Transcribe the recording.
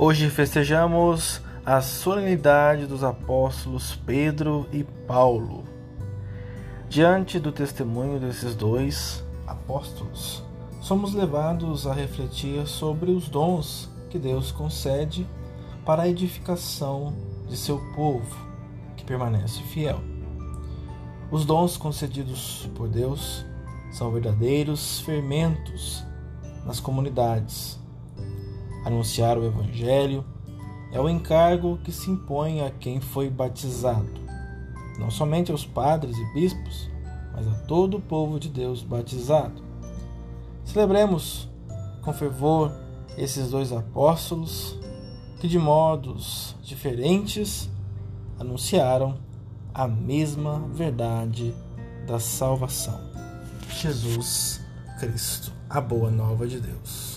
Hoje festejamos a solenidade dos apóstolos Pedro e Paulo. Diante do testemunho desses dois apóstolos, somos levados a refletir sobre os dons que Deus concede para a edificação de seu povo, que permanece fiel. Os dons concedidos por Deus são verdadeiros fermentos nas comunidades. Anunciar o Evangelho é o encargo que se impõe a quem foi batizado, não somente aos padres e bispos, mas a todo o povo de Deus batizado. Celebremos com fervor esses dois apóstolos que, de modos diferentes, anunciaram a mesma verdade da salvação. Jesus Cristo, a boa nova de Deus.